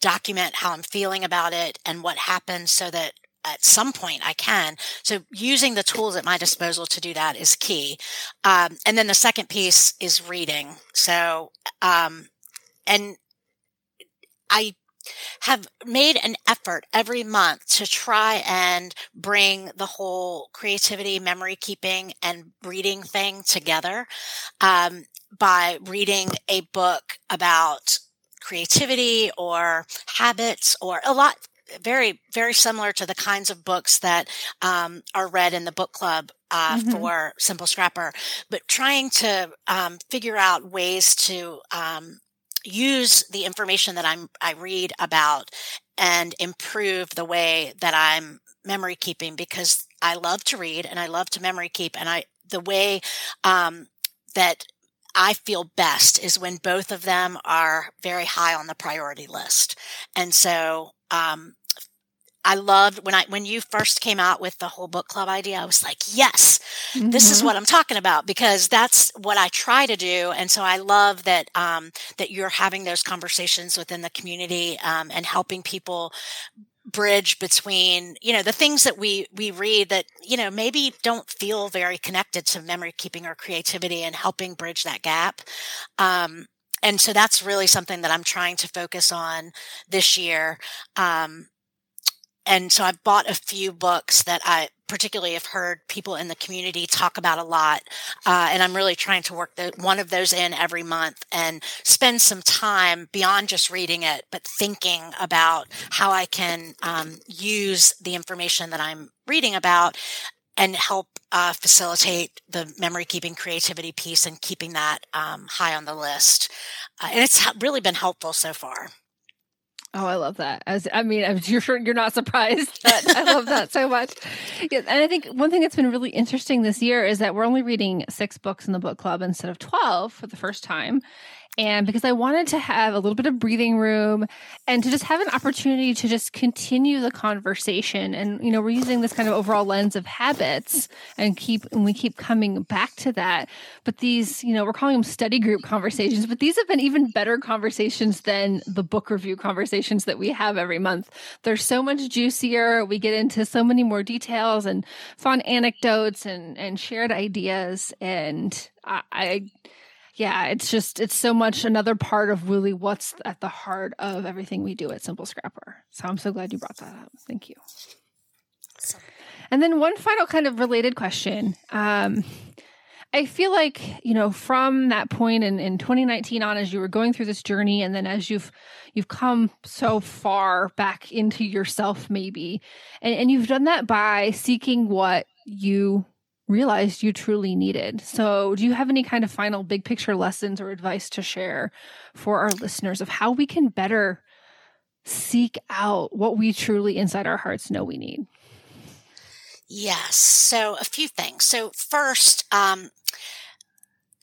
document how I'm feeling about it and what happened so that at some point I can. So using the tools at my disposal to do that is key. Um, and then the second piece is reading. So, um, and I have made an effort every month to try and bring the whole creativity, memory keeping, and reading thing together um, by reading a book about creativity or habits or a lot very very similar to the kinds of books that um, are read in the book club uh, mm-hmm. for simple scrapper but trying to um, figure out ways to um, use the information that I'm I read about and improve the way that I'm memory keeping because I love to read and I love to memory keep and I the way um, that I feel best is when both of them are very high on the priority list. And so um, I loved when I when you first came out with the whole book club idea. I was like, yes, mm-hmm. this is mm-hmm. what I'm talking about because that's what I try to do. And so I love that um, that you're having those conversations within the community um, and helping people bridge between you know the things that we we read that you know maybe don't feel very connected to memory keeping or creativity and helping bridge that gap um, and so that's really something that i'm trying to focus on this year um, and so I've bought a few books that I particularly have heard people in the community talk about a lot. Uh, and I'm really trying to work the, one of those in every month and spend some time beyond just reading it, but thinking about how I can um, use the information that I'm reading about and help uh, facilitate the memory keeping creativity piece and keeping that um, high on the list. Uh, and it's really been helpful so far. Oh, I love that. As I mean, I'm you're sure you're not surprised. I love that so much. Yeah, and I think one thing that's been really interesting this year is that we're only reading six books in the book club instead of twelve for the first time, and because I wanted to have a little bit of breathing room and to just have an opportunity to just continue the conversation. And, you know, we're using this kind of overall lens of habits and keep, and we keep coming back to that. But these, you know, we're calling them study group conversations, but these have been even better conversations than the book review conversations that we have every month. They're so much juicier. We get into so many more details and fun anecdotes and, and shared ideas. And I, I yeah, it's just it's so much another part of really what's at the heart of everything we do at Simple Scrapper. So I'm so glad you brought that up. Thank you. And then one final kind of related question. Um, I feel like, you know, from that point in, in 2019 on, as you were going through this journey, and then as you've you've come so far back into yourself, maybe, and, and you've done that by seeking what you realized you truly needed. So, do you have any kind of final big picture lessons or advice to share for our listeners of how we can better seek out what we truly inside our hearts know we need? Yes. So, a few things. So, first, um,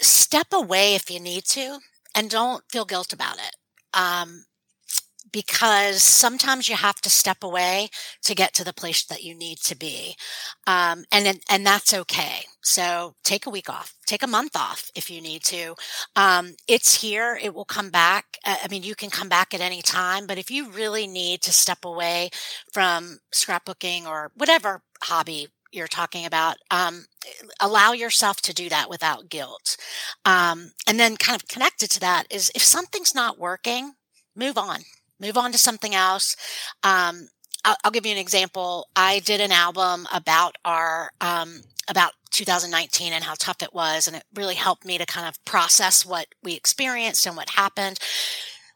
step away if you need to and don't feel guilt about it. Um, because sometimes you have to step away to get to the place that you need to be. Um, and, and that's okay. So take a week off, take a month off if you need to. Um, it's here. It will come back. Uh, I mean, you can come back at any time, but if you really need to step away from scrapbooking or whatever hobby you're talking about, um, allow yourself to do that without guilt. Um, and then kind of connected to that is if something's not working, move on move on to something else. Um, I'll, I'll, give you an example. I did an album about our, um, about 2019 and how tough it was. And it really helped me to kind of process what we experienced and what happened.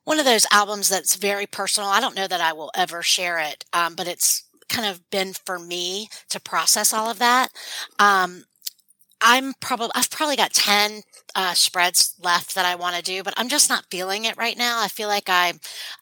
One of those albums that's very personal. I don't know that I will ever share it, um, but it's kind of been for me to process all of that. Um, I'm probably I've probably got 10 uh, spreads left that I want to do, but I'm just not feeling it right now. I feel like I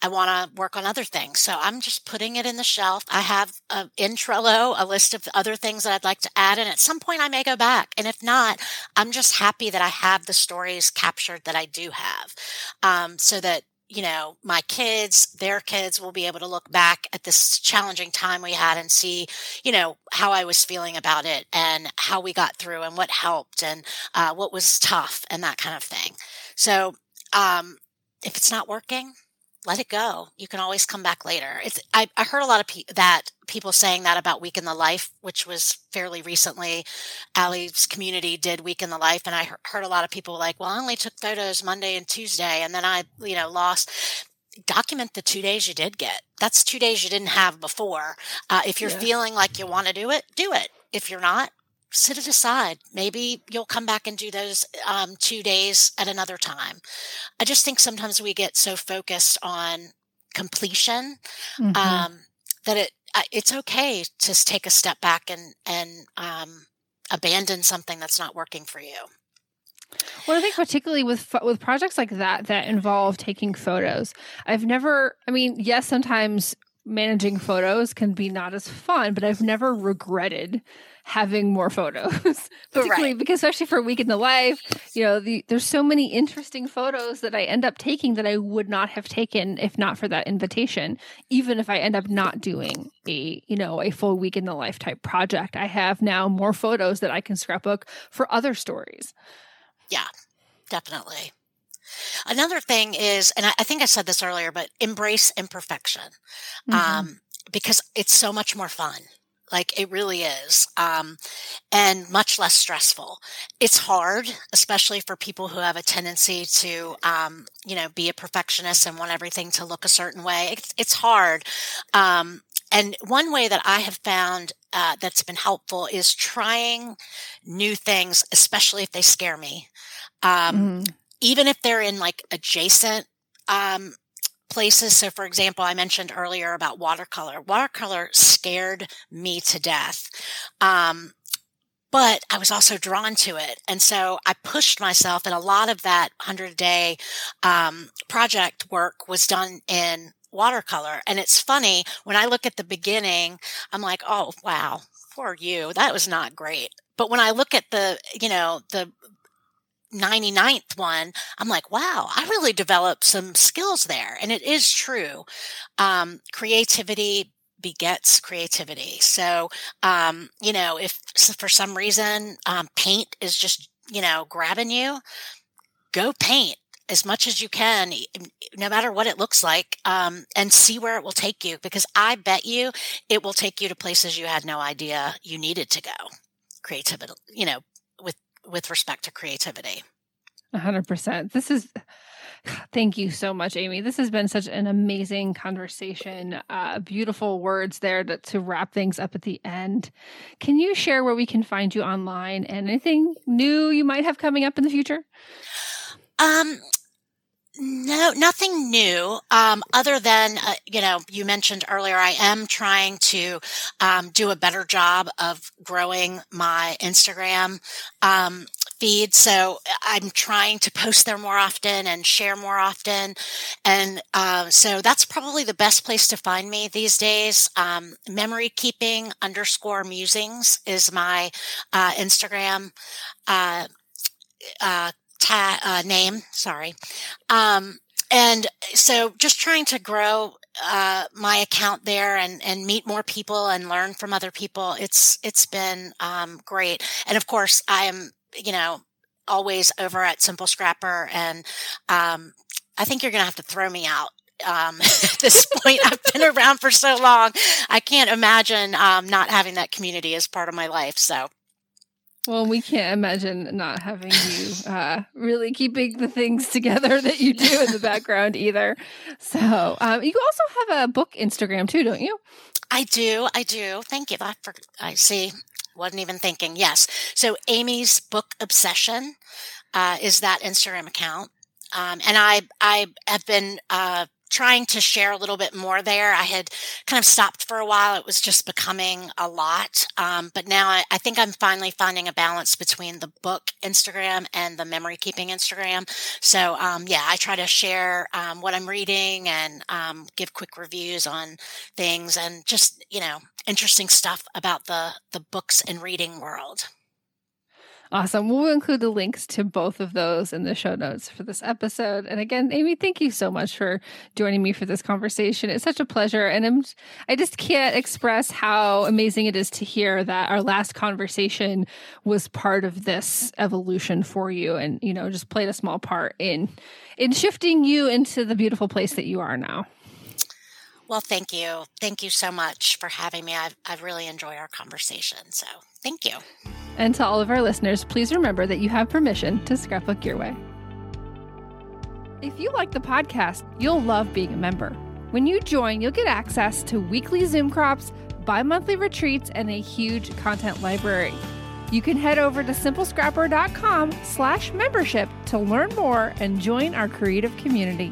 I want to work on other things. So I'm just putting it in the shelf. I have a, in Trello a list of other things that I'd like to add and at some point I may go back. And if not, I'm just happy that I have the stories captured that I do have. Um, so that you know, my kids, their kids will be able to look back at this challenging time we had and see, you know, how I was feeling about it and how we got through and what helped and uh, what was tough and that kind of thing. So, um, if it's not working, let it go. You can always come back later. It's I, I heard a lot of pe- that people saying that about Week in the Life, which was fairly recently. Ali's community did Week in the Life, and I heard a lot of people like, "Well, I only took photos Monday and Tuesday, and then I, you know, lost." Document the two days you did get. That's two days you didn't have before. Uh, if you're yeah. feeling like you want to do it, do it. If you're not, set it aside. Maybe you'll come back and do those um, two days at another time. I just think sometimes we get so focused on completion mm-hmm. um, that it it's okay to take a step back and and um, abandon something that's not working for you. Well, I think particularly with with projects like that that involve taking photos, I've never. I mean, yes, sometimes managing photos can be not as fun, but I've never regretted having more photos, particularly Right. because especially for a week in the life, you know, the, there's so many interesting photos that I end up taking that I would not have taken if not for that invitation. Even if I end up not doing a, you know, a full week in the life type project, I have now more photos that I can scrapbook for other stories. Yeah, definitely. Another thing is, and I, I think I said this earlier, but embrace imperfection Mhm. um, because it's so much more fun. Like it really is, um, and much less stressful. It's hard, especially for people who have a tendency to, um, you know, be a perfectionist and want everything to look a certain way. It's, it's hard. Um, and one way that I have found uh, that's been helpful is trying new things, especially if they scare me. Um, Mhm. even if they're in like adjacent um, places. So, for example, I mentioned earlier about watercolor. Watercolor scared me to death. Um, but I was also drawn to it. And so I pushed myself, and a lot of that 100 day um, project work was done in watercolor. And it's funny when I look at the beginning, I'm like, oh, wow, poor you. That was not great. But when I look at the, you know, the 99th one, I'm like, wow, I really developed some skills there. And it is true. Um, creativity begets creativity. So, um, you know, if for some reason um, paint is just, you know, grabbing you, go paint as much as you can, no matter what it looks like, um, and see where it will take you. Because I bet you it will take you to places you had no idea you needed to go. Creativity, you know, with respect to creativity. A hundred percent. This is thank you so much, Amy. This has been such an amazing conversation. Uh, beautiful words there to, to wrap things up at the end. Can you share where we can find you online and anything new you might have coming up in the future? Um, no, nothing new. Um, other than uh, you know, you mentioned earlier, I am trying to um, do a better job of growing my Instagram um, feed. So I'm trying to post there more often and share more often, and uh, so that's probably the best place to find me these days. Um, memory keeping underscore musings is my uh, Instagram. Uh, uh, ta- uh, name. Sorry. Um, and so just trying to grow uh, my account there and, and meet more people and learn from other people. It's it's been um, great. And of course, I am you know always over at Simple Scrapper, and um, I think you're going to have to throw me out. Um, at this point, I've been around for so long. I can't imagine um, not having that community as part of my life. So Well, we can't imagine not having you uh, really keeping the things together that you do in the background either. So, um, you also have a book Instagram too, don't you? I do. I do. Thank you. I, for, I see. Wasn't even thinking. Yes. So Amy's book obsession uh, is that Instagram account, um, and I I have been uh, trying to share a little bit more there. I had kind of stopped for a while. It was just becoming a lot, um, but now I, I think I'm finally finding a balance between the book Instagram and the memory keeping Instagram. So um, yeah, I try to share um, what I'm reading and um, give quick reviews on things and just you know interesting stuff about the the books and reading world Awesome. We'll include the links to both of those in the show notes for this episode. And again, Amy, thank you so much for joining me for this conversation. It's such a pleasure. And I'm, I just can't express how amazing it is to hear that our last conversation was part of this evolution for you and, you know, just played a small part in, in shifting you into the beautiful place that you are now. Well thank you thank you so much for having me i've, I've really enjoyed our conversation so thank you And to all of our listeners, please remember that you have permission to scrapbook your way. If you like the podcast, you'll love being a member. When you join, you'll get access to weekly Zoom crops, bi monthly retreats, and a huge content library. You can head over to simplescrapper.com slash membership to learn more and join our creative community.